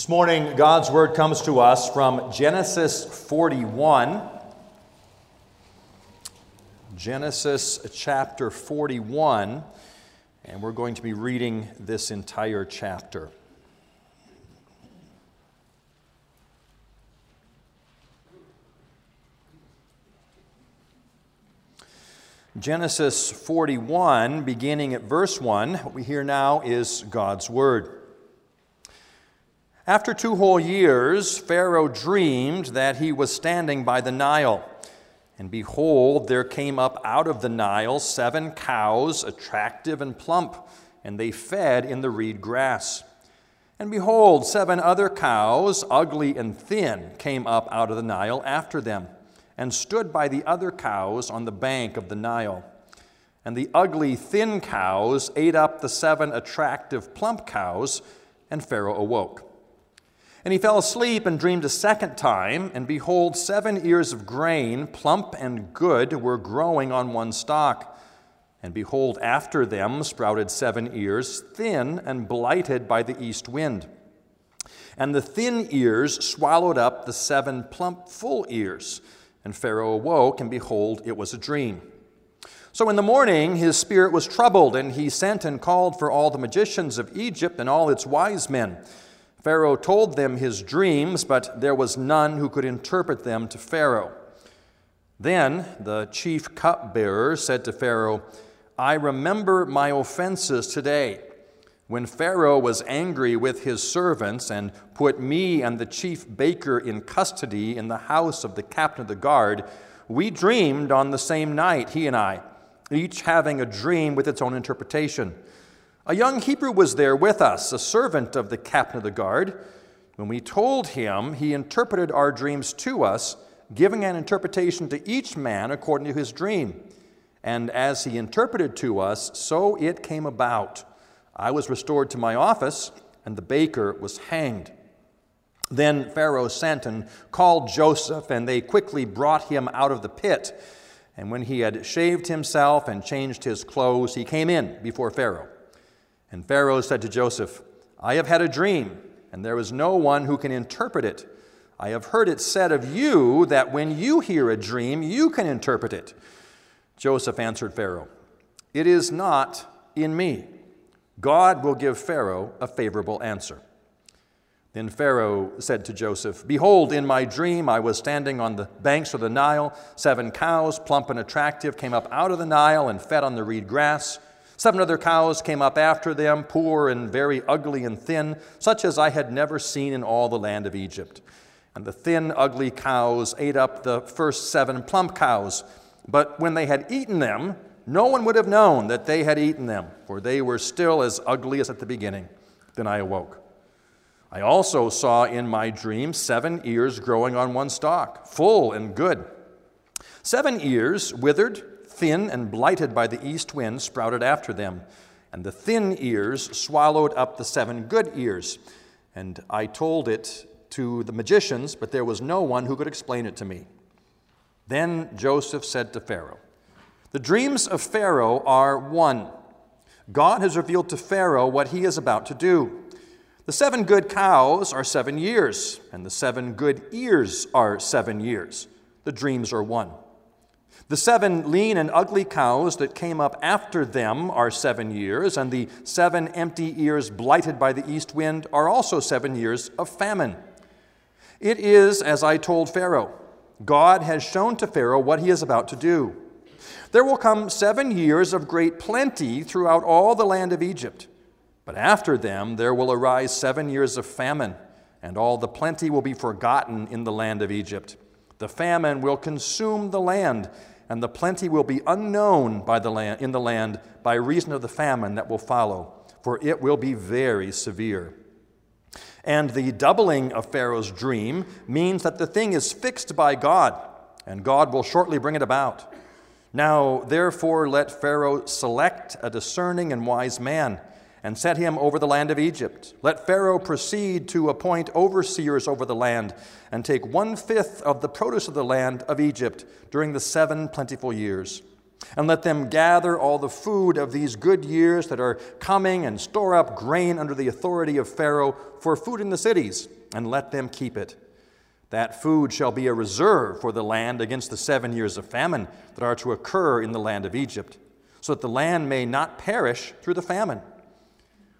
This morning, God's word comes to us from Genesis 41. Genesis chapter 41, and we're going to be reading this entire chapter. Genesis 41, beginning at verse 1, what we hear now is God's word. After two whole years, Pharaoh dreamed that he was standing by the Nile. And behold, there came up out of the Nile seven cows, attractive and plump, and they fed in the reed grass. And behold, seven other cows, ugly and thin, came up out of the Nile after them, and stood by the other cows on the bank of the Nile. And the ugly, thin cows ate up the seven attractive, plump cows, and Pharaoh awoke. And he fell asleep and dreamed a second time, and behold, seven ears of grain, plump and good, were growing on one stalk. And behold, after them sprouted seven ears, thin and blighted by the east wind. And the thin ears swallowed up the seven plump, full ears. And Pharaoh awoke, and behold, it was a dream. So in the morning his spirit was troubled, and he sent and called for all the magicians of Egypt and all its wise men. Pharaoh told them his dreams, but there was none who could interpret them to Pharaoh. Then the chief cupbearer said to Pharaoh, I remember my offenses today. When Pharaoh was angry with his servants and put me and the chief baker in custody in the house of the captain of the guard, we dreamed on the same night, he and I, each having a dream with its own interpretation. A young Hebrew was there with us, a servant of the captain of the guard. When we told him, he interpreted our dreams to us, giving an interpretation to each man according to his dream. And as he interpreted to us, so it came about. I was restored to my office, and the baker was hanged. Then Pharaoh sent and called Joseph, and they quickly brought him out of the pit. And when he had shaved himself and changed his clothes, he came in before Pharaoh. And Pharaoh said to Joseph, I have had a dream, and there is no one who can interpret it. I have heard it said of you that when you hear a dream, you can interpret it. Joseph answered Pharaoh, It is not in me. God will give Pharaoh a favorable answer. Then Pharaoh said to Joseph, Behold, in my dream I was standing on the banks of the Nile. Seven cows, plump and attractive, came up out of the Nile and fed on the reed grass. Seven other cows came up after them, poor and very ugly and thin, such as I had never seen in all the land of Egypt. And the thin, ugly cows ate up the first seven plump cows. But when they had eaten them, no one would have known that they had eaten them, for they were still as ugly as at the beginning. Then I awoke. I also saw in my dream seven ears growing on one stalk, full and good. Seven ears withered thin and blighted by the east wind, sprouted after them. And the thin ears swallowed up the seven good ears. And I told it to the magicians, but there was no one who could explain it to me. Then Joseph said to Pharaoh, The dreams of Pharaoh are one. God has revealed to Pharaoh what he is about to do. The seven good cows are seven years, and the seven good ears are seven years. The dreams are one. The seven lean and ugly cows that came up after them are seven years, and the seven empty ears blighted by the east wind are also seven years of famine. It is as I told Pharaoh God has shown to Pharaoh what he is about to do. There will come seven years of great plenty throughout all the land of Egypt, but after them there will arise seven years of famine, and all the plenty will be forgotten in the land of Egypt. The famine will consume the land and the plenty will be unknown by the land, in the land by reason of the famine that will follow, for it will be very severe. And the doubling of Pharaoh's dream means that the thing is fixed by God, and God will shortly bring it about. Now, therefore, let Pharaoh select a discerning and wise man and set him over the land of Egypt. Let Pharaoh proceed to appoint overseers over the land and take one fifth of the produce of the land of Egypt during the seven plentiful years. And let them gather all the food of these good years that are coming and store up grain under the authority of Pharaoh for food in the cities, and let them keep it. That food shall be a reserve for the land against the seven years of famine that are to occur in the land of Egypt, so that the land may not perish through the famine.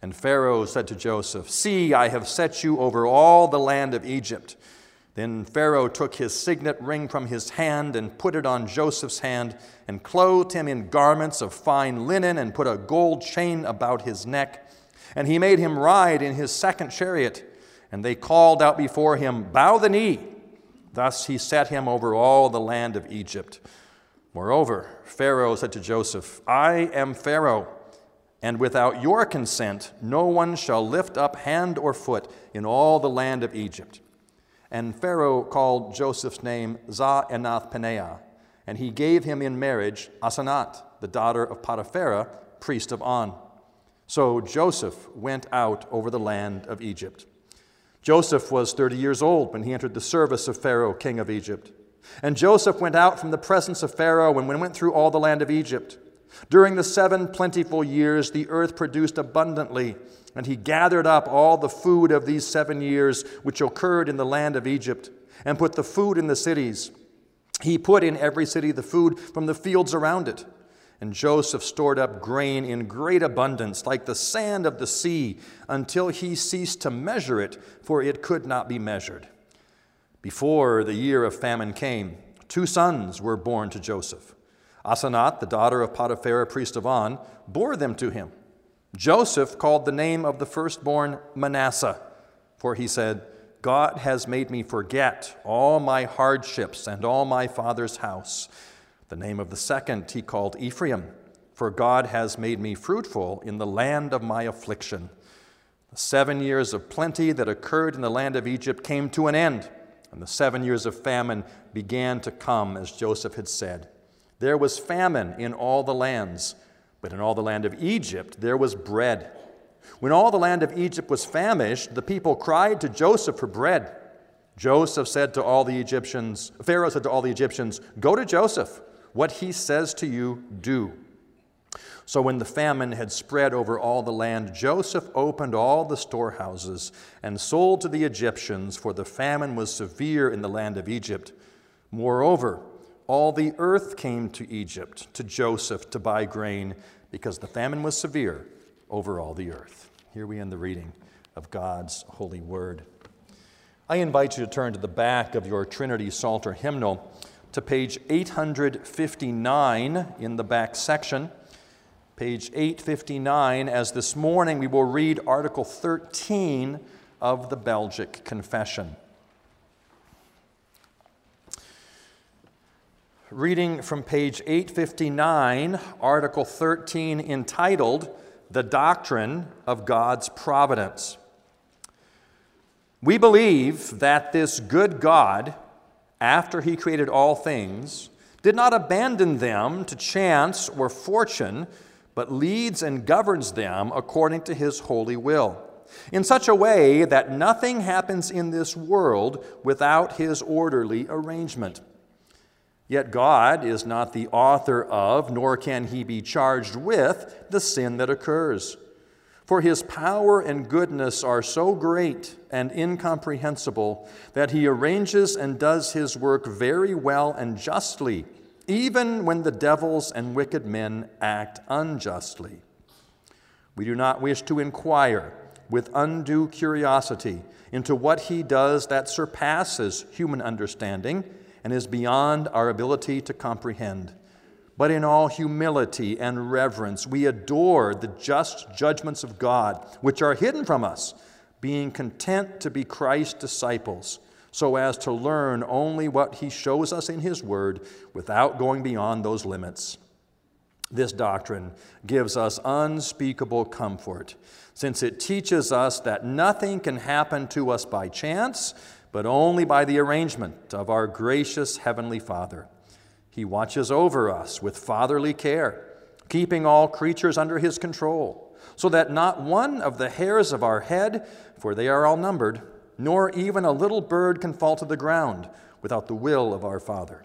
And Pharaoh said to Joseph, See, I have set you over all the land of Egypt. Then Pharaoh took his signet ring from his hand and put it on Joseph's hand, and clothed him in garments of fine linen, and put a gold chain about his neck. And he made him ride in his second chariot. And they called out before him, Bow the knee. Thus he set him over all the land of Egypt. Moreover, Pharaoh said to Joseph, I am Pharaoh, and without your consent, no one shall lift up hand or foot in all the land of Egypt. And Pharaoh called Joseph's name Za-Anath Paneah, and he gave him in marriage Asenath, the daughter of Potiphera, priest of On. So Joseph went out over the land of Egypt. Joseph was 30 years old when he entered the service of Pharaoh, king of Egypt. And Joseph went out from the presence of Pharaoh and went through all the land of Egypt. During the seven plentiful years, the earth produced abundantly and he gathered up all the food of these seven years which occurred in the land of Egypt, and put the food in the cities. He put in every city the food from the fields around it. And Joseph stored up grain in great abundance, like the sand of the sea, until he ceased to measure it, for it could not be measured. Before the year of famine came, two sons were born to Joseph. Asenath, the daughter of Potiphera, priest of On, bore them to him. Joseph called the name of the firstborn Manasseh, for he said, God has made me forget all my hardships and all my father's house. The name of the second he called Ephraim, for God has made me fruitful in the land of my affliction. The seven years of plenty that occurred in the land of Egypt came to an end, and the seven years of famine began to come, as Joseph had said. There was famine in all the lands but in all the land of Egypt there was bread. When all the land of Egypt was famished, the people cried to Joseph for bread. Joseph said to all the Egyptians, Pharaoh said to all the Egyptians, Go to Joseph. What he says to you, do. So when the famine had spread over all the land, Joseph opened all the storehouses and sold to the Egyptians, for the famine was severe in the land of Egypt. Moreover, all the earth came to Egypt, to Joseph, to buy grain, because the famine was severe over all the earth. Here we end the reading of God's holy word. I invite you to turn to the back of your Trinity Psalter hymnal to page 859 in the back section. Page 859, as this morning we will read Article 13 of the Belgic Confession. Reading from page 859, Article 13, entitled The Doctrine of God's Providence. We believe that this good God, after he created all things, did not abandon them to chance or fortune, but leads and governs them according to his holy will, in such a way that nothing happens in this world without his orderly arrangement. Yet God is not the author of, nor can he be charged with, the sin that occurs. For his power and goodness are so great and incomprehensible that he arranges and does his work very well and justly, even when the devils and wicked men act unjustly. We do not wish to inquire with undue curiosity into what he does that surpasses human understanding and is beyond our ability to comprehend. But in all humility and reverence, we adore the just judgments of God, which are hidden from us, being content to be Christ's disciples, so as to learn only what He shows us in His Word without going beyond those limits. This doctrine gives us unspeakable comfort, since it teaches us that nothing can happen to us by chance, but only by the arrangement of our gracious Heavenly Father. He watches over us with fatherly care, keeping all creatures under His control, so that not one of the hairs of our head, for they are all numbered, nor even a little bird can fall to the ground without the will of our Father.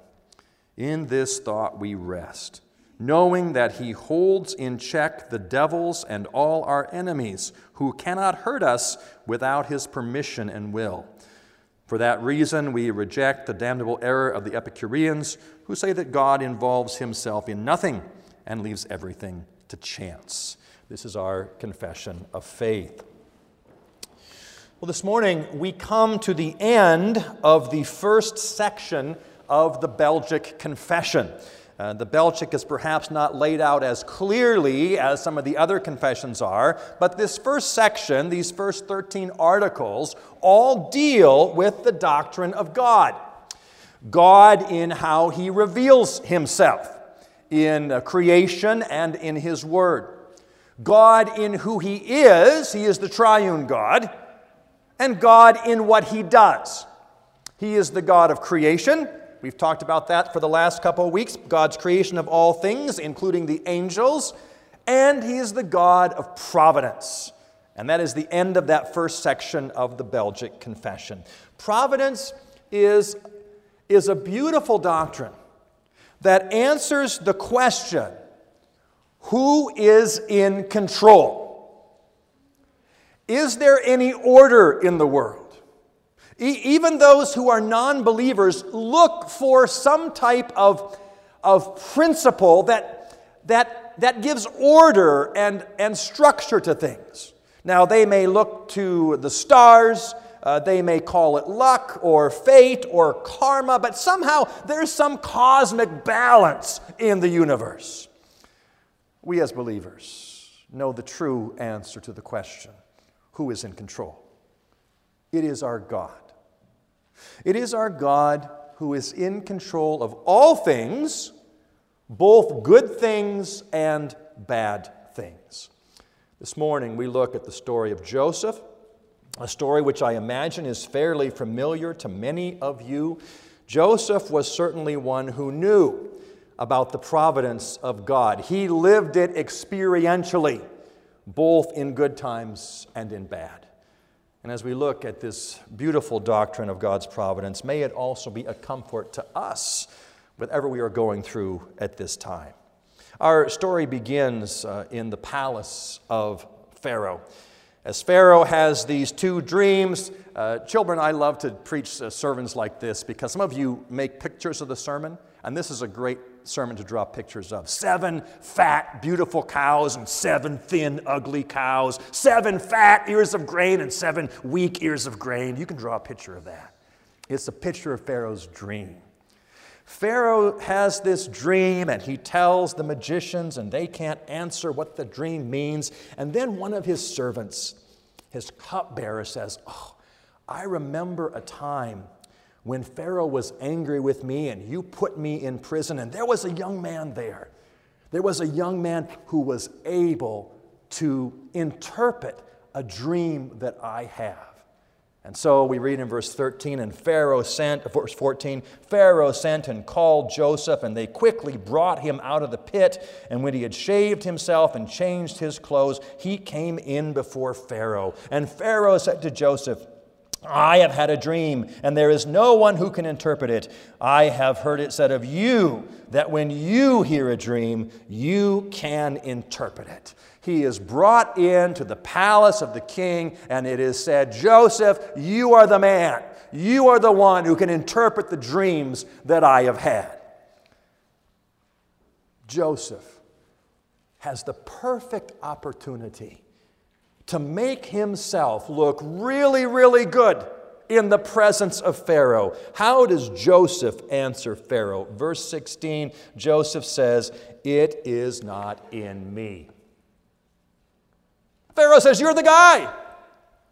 In this thought we rest knowing that he holds in check the devils and all our enemies who cannot hurt us without his permission and will. For that reason, we reject the damnable error of the Epicureans who say that God involves himself in nothing and leaves everything to chance. This is our confession of faith. Well, this morning we come to the end of the first section of the Belgic Confession. Uh, the Belgic is perhaps not laid out as clearly as some of the other confessions are, but this first section, these first 13 articles, all deal with the doctrine of God. God in how he reveals himself in uh, creation and in his word. God in who he is, he is the triune God, and God in what he does. He is the God of creation, We've talked about that for the last couple of weeks God's creation of all things, including the angels, and He is the God of providence. And that is the end of that first section of the Belgic Confession. Providence is, is a beautiful doctrine that answers the question who is in control? Is there any order in the world? Even those who are non believers look for some type of, of principle that, that, that gives order and, and structure to things. Now, they may look to the stars, uh, they may call it luck or fate or karma, but somehow there's some cosmic balance in the universe. We as believers know the true answer to the question who is in control? It is our God. It is our God who is in control of all things, both good things and bad things. This morning we look at the story of Joseph, a story which I imagine is fairly familiar to many of you. Joseph was certainly one who knew about the providence of God. He lived it experientially, both in good times and in bad. And as we look at this beautiful doctrine of God's providence, may it also be a comfort to us, whatever we are going through at this time. Our story begins uh, in the palace of Pharaoh. As Pharaoh has these two dreams, uh, children, I love to preach uh, sermons like this because some of you make pictures of the sermon, and this is a great sermon to draw pictures of. Seven fat, beautiful cows and seven thin, ugly cows. Seven fat ears of grain and seven weak ears of grain. You can draw a picture of that. It's a picture of Pharaoh's dream. Pharaoh has this dream and he tells the magicians, and they can't answer what the dream means. And then one of his servants, his cupbearer, says, Oh, I remember a time when Pharaoh was angry with me and you put me in prison, and there was a young man there. There was a young man who was able to interpret a dream that I have. And so we read in verse 13, and Pharaoh sent, verse 14, Pharaoh sent and called Joseph, and they quickly brought him out of the pit. And when he had shaved himself and changed his clothes, he came in before Pharaoh. And Pharaoh said to Joseph, I have had a dream, and there is no one who can interpret it. I have heard it said of you that when you hear a dream, you can interpret it. He is brought into the palace of the king, and it is said, Joseph, you are the man. You are the one who can interpret the dreams that I have had. Joseph has the perfect opportunity to make himself look really, really good in the presence of Pharaoh. How does Joseph answer Pharaoh? Verse 16, Joseph says, It is not in me. Pharaoh says, You're the guy.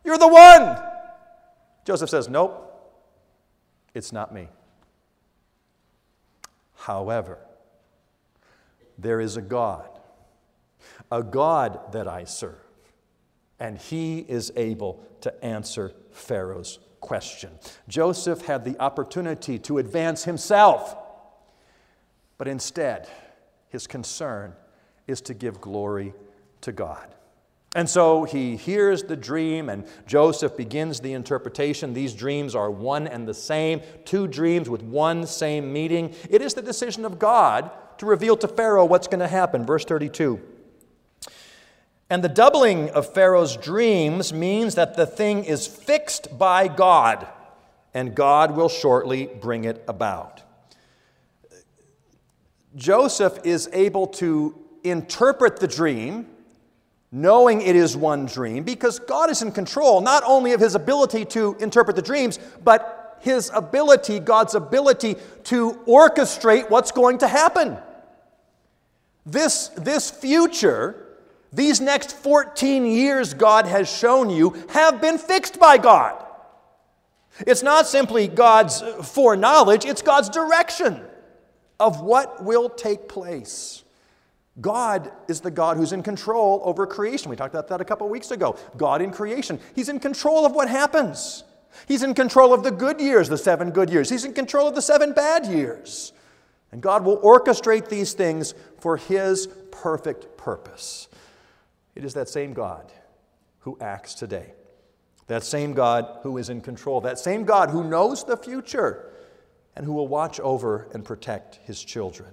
You're the one. Joseph says, Nope, it's not me. However, There is a God, a God that I serve, and he is able to answer Pharaoh's question. Joseph had the opportunity to advance himself, but instead, his concern is to give glory to God. And so he hears the dream, and Joseph begins the interpretation. These dreams are one and the same, two dreams with one same meaning. It is the decision of God to reveal to Pharaoh what's going to happen. Verse 32. And the doubling of Pharaoh's dreams means that the thing is fixed by God, and God will shortly bring it about. Joseph is able to interpret the dream knowing it is one dream, because God is in control not only of his ability to interpret the dreams, but his ability, God's ability to orchestrate what's going to happen. This, this future, these next 14 years God has shown you, have been fixed by God. It's not simply God's foreknowledge, it's God's direction of what will take place. God is the God who's in control over creation. We talked about that a couple weeks ago. God in creation. He's in control of what happens. He's in control of the good years, the seven good years. He's in control of the seven bad years. And God will orchestrate these things for His perfect purpose. It is that same God who acts today. That same God who is in control. That same God who knows the future and who will watch over and protect His children.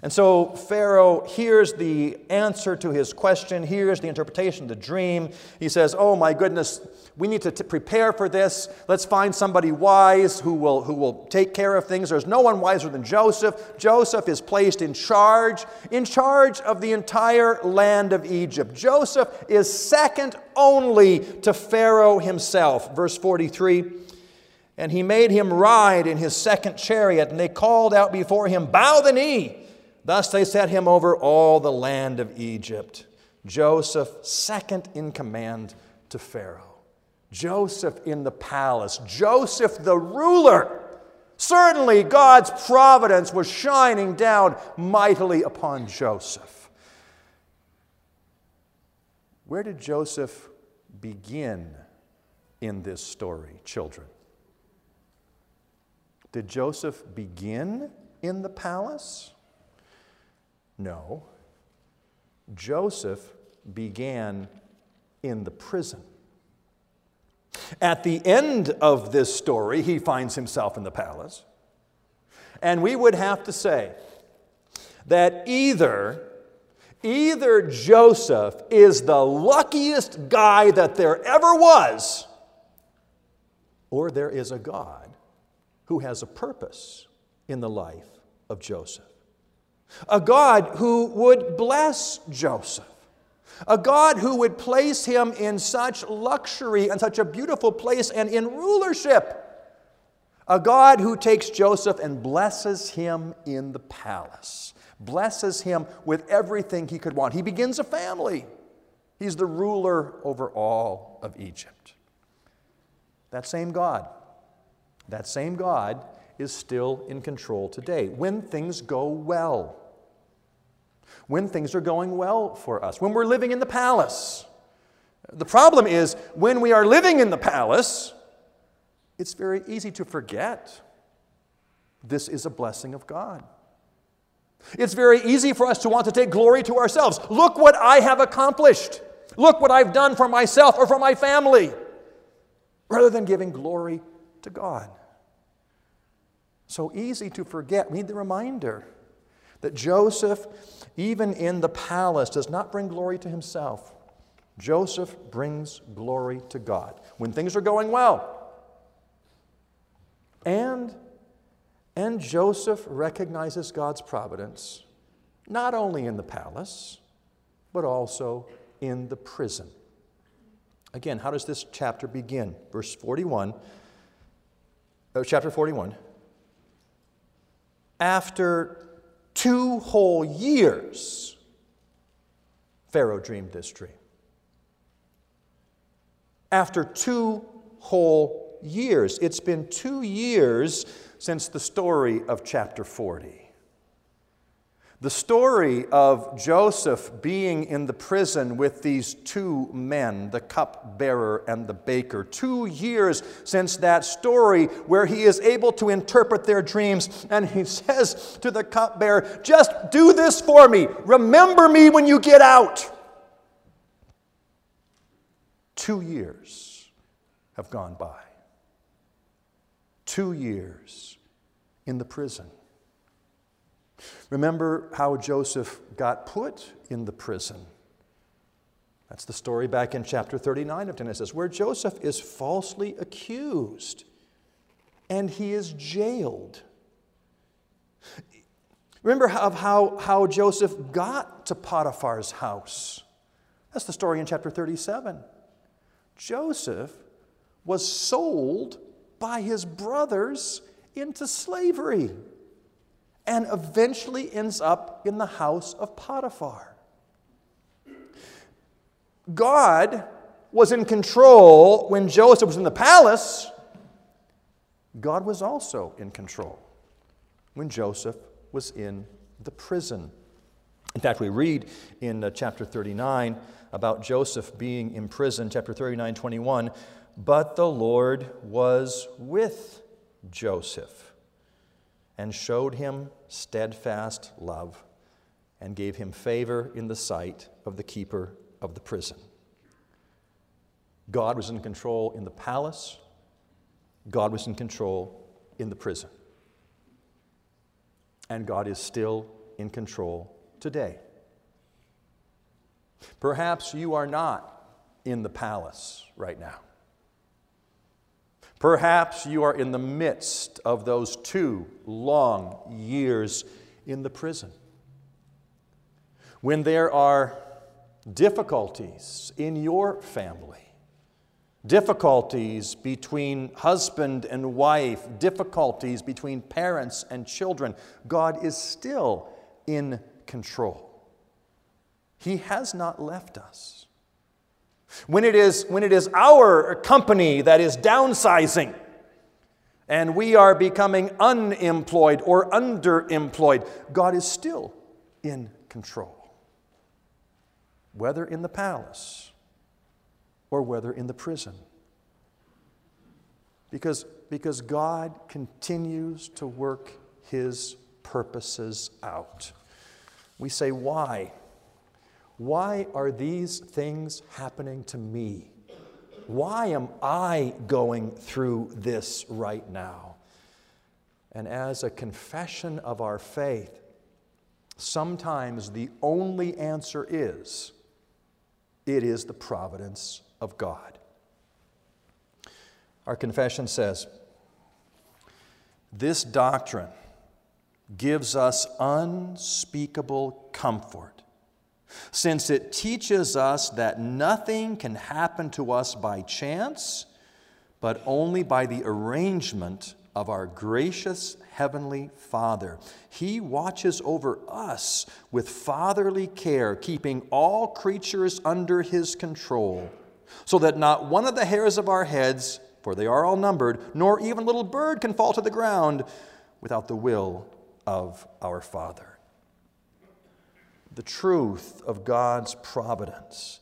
And so Pharaoh hears the answer to his question, hears the interpretation of the dream. He says, Oh my goodness, we need to t- prepare for this. Let's find somebody wise who will, who will take care of things. There's no one wiser than Joseph. Joseph is placed in charge, in charge of the entire land of Egypt. Joseph is second only to Pharaoh himself. Verse 43 And he made him ride in his second chariot, and they called out before him, Bow the knee. Thus they set him over all the land of Egypt. Joseph, second in command to Pharaoh. Joseph in the palace. Joseph the ruler. Certainly, God's providence was shining down mightily upon Joseph. Where did Joseph begin in this story, children? Did Joseph begin in the palace? No. Joseph began in the prison. At the end of this story, he finds himself in the palace. And we would have to say that either either Joseph is the luckiest guy that there ever was, or there is a God who has a purpose in the life of Joseph. A God who would bless Joseph. A God who would place him in such luxury and such a beautiful place and in rulership. A God who takes Joseph and blesses him in the palace, blesses him with everything he could want. He begins a family. He's the ruler over all of Egypt. That same God, that same God is still in control today when things go well. When things are going well for us, when we're living in the palace. The problem is when we are living in the palace, it's very easy to forget this is a blessing of God. It's very easy for us to want to take glory to ourselves. Look what I have accomplished. Look what I've done for myself or for my family, rather than giving glory to God. So easy to forget. We need the reminder that Joseph, even in the palace, does not bring glory to himself. Joseph brings glory to God when things are going well. And, and Joseph recognizes God's providence not only in the palace, but also in the prison. Again, how does this chapter begin? Verse 41, uh, chapter 41 after two whole years, Pharaoh dreamed this dream. After two whole years. It's been two years since the story of chapter 40. The story of Joseph being in the prison with these two men, the cupbearer and the baker, two years since that story where he is able to interpret their dreams, and he says to the cupbearer, Just do this for me. Remember me when you get out. Two years have gone by. Two years in the prison. Remember how Joseph got put in the prison. That's the story back in chapter 39 of Genesis, where Joseph is falsely accused and he is jailed. Remember of how, how Joseph got to Potiphar's house. That's the story in chapter 37. Joseph was sold by his brothers into slavery and eventually ends up in the house of Potiphar. God was in control when Joseph was in the palace. God was also in control when Joseph was in the prison. In fact, we read in uh, chapter 39 about Joseph being in prison, chapter 39, 21. But the Lord was with Joseph and showed him steadfast love and gave him favor in the sight of the keeper of the prison. God was in control in the palace, God was in control in the prison. And God is still in control today. Perhaps you are not in the palace right now. Perhaps you are in the midst of those two long years in the prison. When there are difficulties in your family, difficulties between husband and wife, difficulties between parents and children, God is still in control. He has not left us. When it is, when it is our company that is downsizing and we are becoming unemployed or underemployed, God is still in control. Whether in the palace or whether in the prison. Because, because God continues to work his purposes out. We say, why? Why are these things happening to me? Why am I going through this right now? And as a confession of our faith, sometimes the only answer is it is the providence of God. Our confession says this doctrine gives us unspeakable comfort since it teaches us that nothing can happen to us by chance, but only by the arrangement of our gracious Heavenly Father. He watches over us with fatherly care, keeping all creatures under His control, so that not one of the hairs of our heads, for they are all numbered, nor even a little bird can fall to the ground without the will of our Father the truth of God's providence,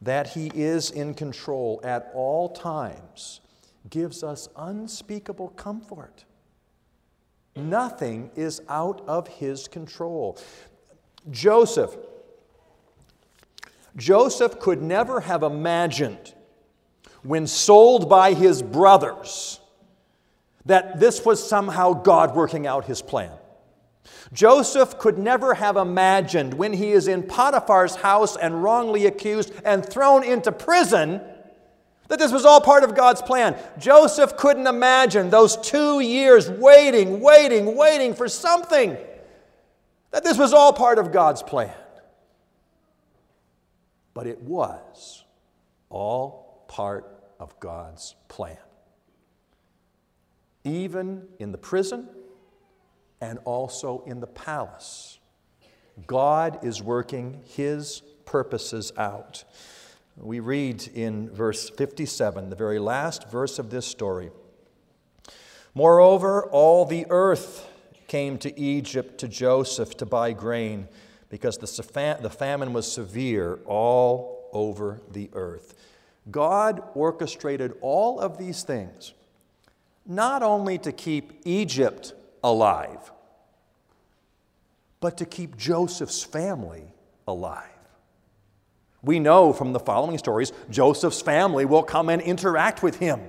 that He is in control at all times, gives us unspeakable comfort. Nothing is out of His control. Joseph, Joseph could never have imagined when sold by his brothers that this was somehow God working out his plan. Joseph could never have imagined when he is in Potiphar's house and wrongly accused and thrown into prison that this was all part of God's plan. Joseph couldn't imagine those two years waiting, waiting, waiting for something, that this was all part of God's plan. But it was all part of God's plan. Even in the prison, and also in the palace. God is working his purposes out. We read in verse 57, the very last verse of this story. Moreover, all the earth came to Egypt to Joseph to buy grain because the, the famine was severe all over the earth. God orchestrated all of these things not only to keep Egypt alive, but to keep Joseph's family alive. We know from the following stories Joseph's family will come and interact with him.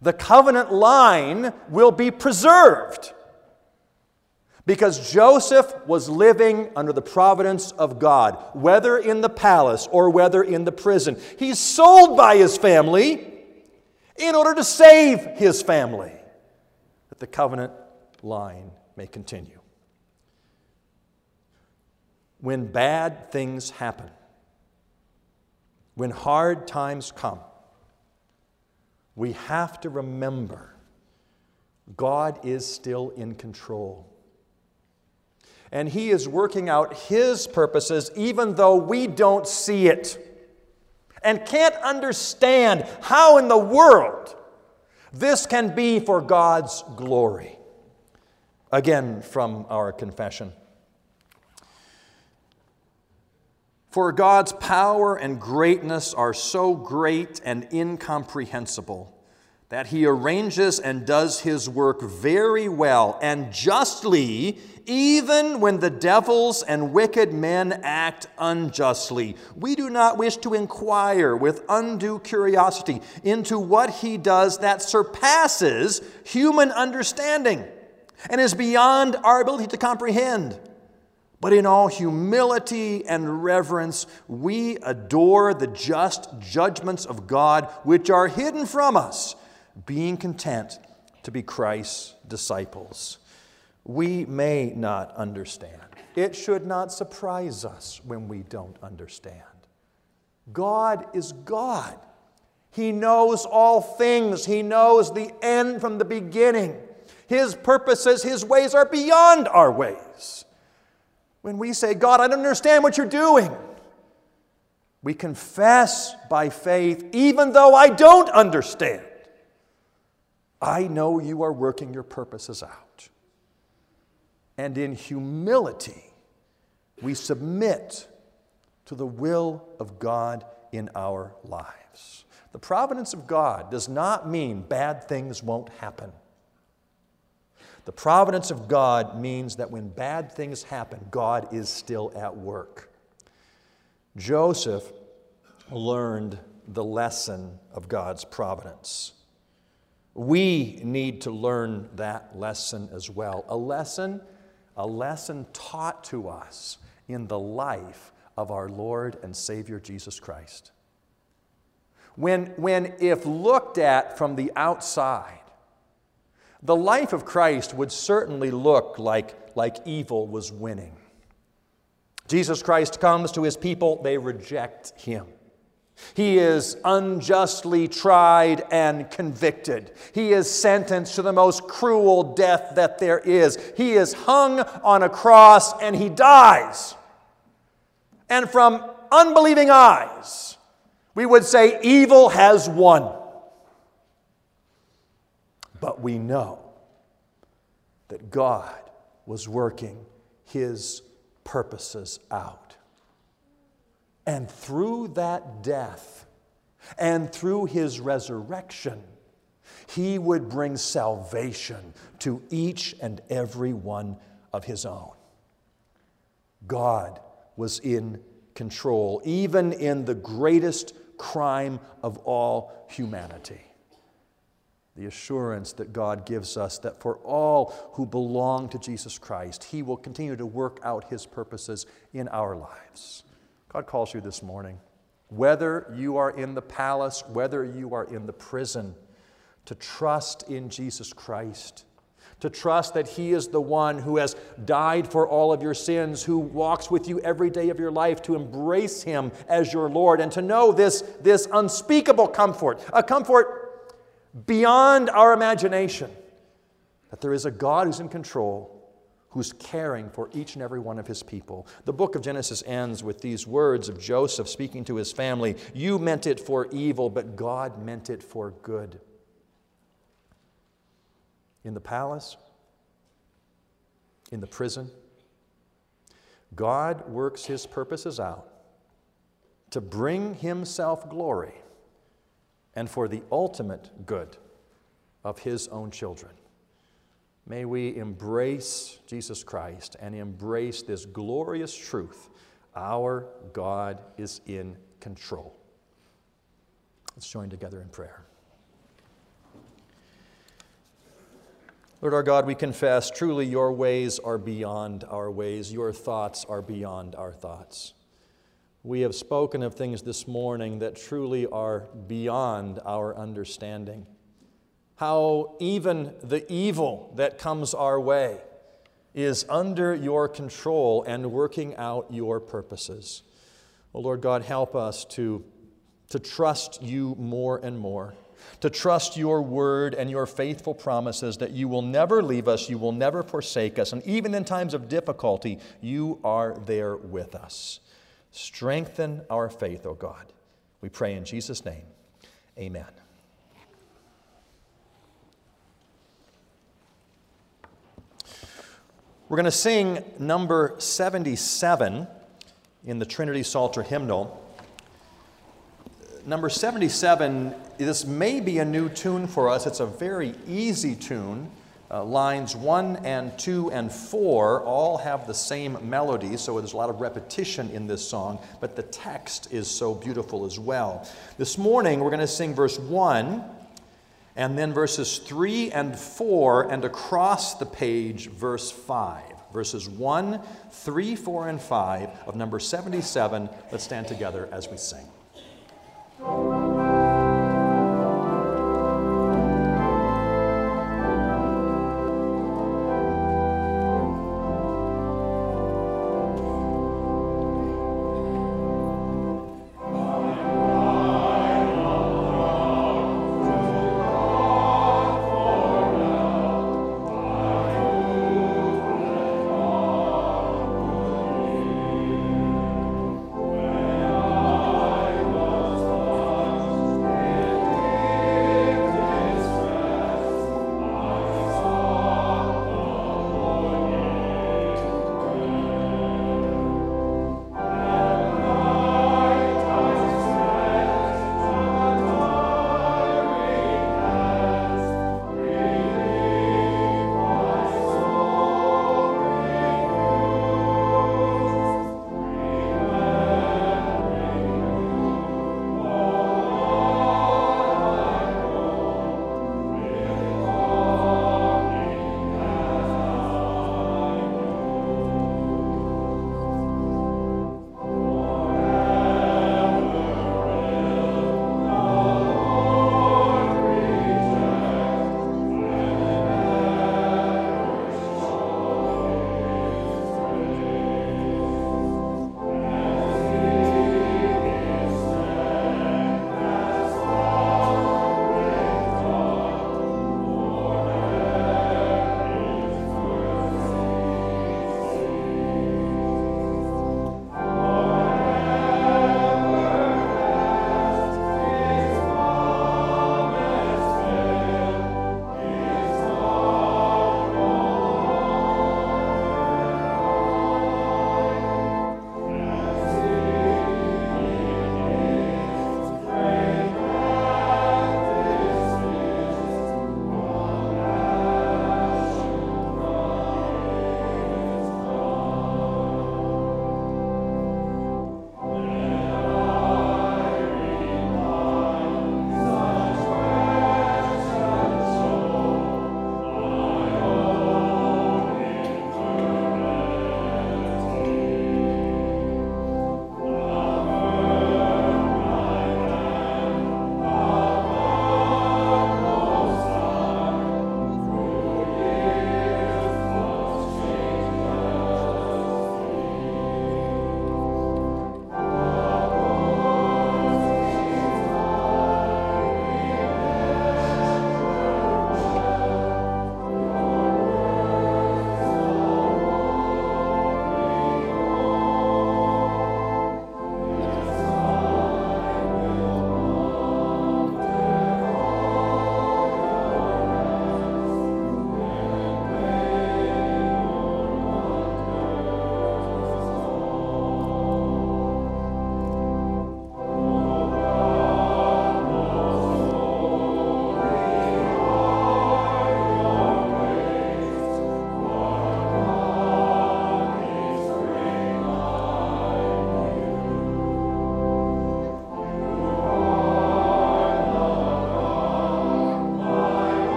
The covenant line will be preserved because Joseph was living under the providence of God, whether in the palace or whether in the prison. He's sold by his family in order to save his family, that the covenant line may continue. When bad things happen, when hard times come, we have to remember God is still in control and He is working out His purposes even though we don't see it and can't understand how in the world this can be for God's glory. Again, from our confession. For God's power and greatness are so great and incomprehensible that he arranges and does his work very well and justly, even when the devils and wicked men act unjustly. We do not wish to inquire with undue curiosity into what he does that surpasses human understanding and is beyond our ability to comprehend. But in all humility and reverence, we adore the just judgments of God which are hidden from us being content to be Christ's disciples. We may not understand. It should not surprise us when we don't understand. God is God. He knows all things, He knows the end from the beginning. His purposes, His ways are beyond our ways. When we say, God, I don't understand what you're doing, we confess by faith, even though I don't understand. I know you are working your purposes out. And in humility, we submit to the will of God in our lives. The providence of God does not mean bad things won't happen. The providence of God means that when bad things happen, God is still at work. Joseph learned the lesson of God's providence. We need to learn that lesson as well. A lesson, a lesson taught to us in the life of our Lord and Savior Jesus Christ. When, when if looked at from the outside, the life of Christ would certainly look like, like evil was winning. Jesus Christ comes to his people, they reject him. He is unjustly tried and convicted. He is sentenced to the most cruel death that there is. He is hung on a cross and he dies. And from unbelieving eyes, we would say evil has won. But we know that God was working his purposes out. And through that death and through his resurrection, he would bring salvation to each and every one of his own. God was in control, even in the greatest crime of all humanity. The assurance that God gives us that for all who belong to Jesus Christ, He will continue to work out His purposes in our lives. God calls you this morning, whether you are in the palace, whether you are in the prison, to trust in Jesus Christ, to trust that He is the one who has died for all of your sins, who walks with you every day of your life, to embrace Him as your Lord, and to know this, this unspeakable comfort, a comfort beyond our imagination, that there is a God who's in control who's caring for each and every one of his people. The book of Genesis ends with these words of Joseph speaking to his family You meant it for evil, but God meant it for good. In the palace, in the prison. God works his purposes out to bring himself glory and for the ultimate good of his own children. May we embrace Jesus Christ and embrace this glorious truth our God is in control. Let's join together in prayer. Lord our God, we confess truly your ways are beyond our ways, your thoughts are beyond our thoughts. We have spoken of things this morning that truly are beyond our understanding. How even the evil that comes our way is under your control and working out your purposes. Oh Lord God, help us to, to trust you more and more to trust your word and your faithful promises that you will never leave us, you will never forsake us, and even in times of difficulty, you are there with us. Strengthen our faith, O God. We pray in Jesus' name. Amen. We're going to sing number 77 in the Trinity Psalter hymnal. Number 77, this may be a new tune for us. It's a very easy tune. Uh, lines 1 and 2 and 4 all have the same melody, so there's a lot of repetition in this song, but the text is so beautiful as well. This morning, we're going to sing verse 1 and then verses 3 and 4, and across the page, verse 5. Verses 1, 3, 4, and 5 of number 77. Let's stand together as we sing.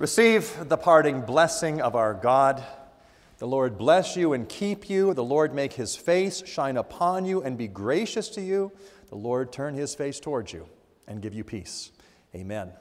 Receive the parting blessing of our God. The Lord bless you and keep you. The Lord make his face shine upon you and be gracious to you. The Lord turn his face towards you and give you peace. Amen.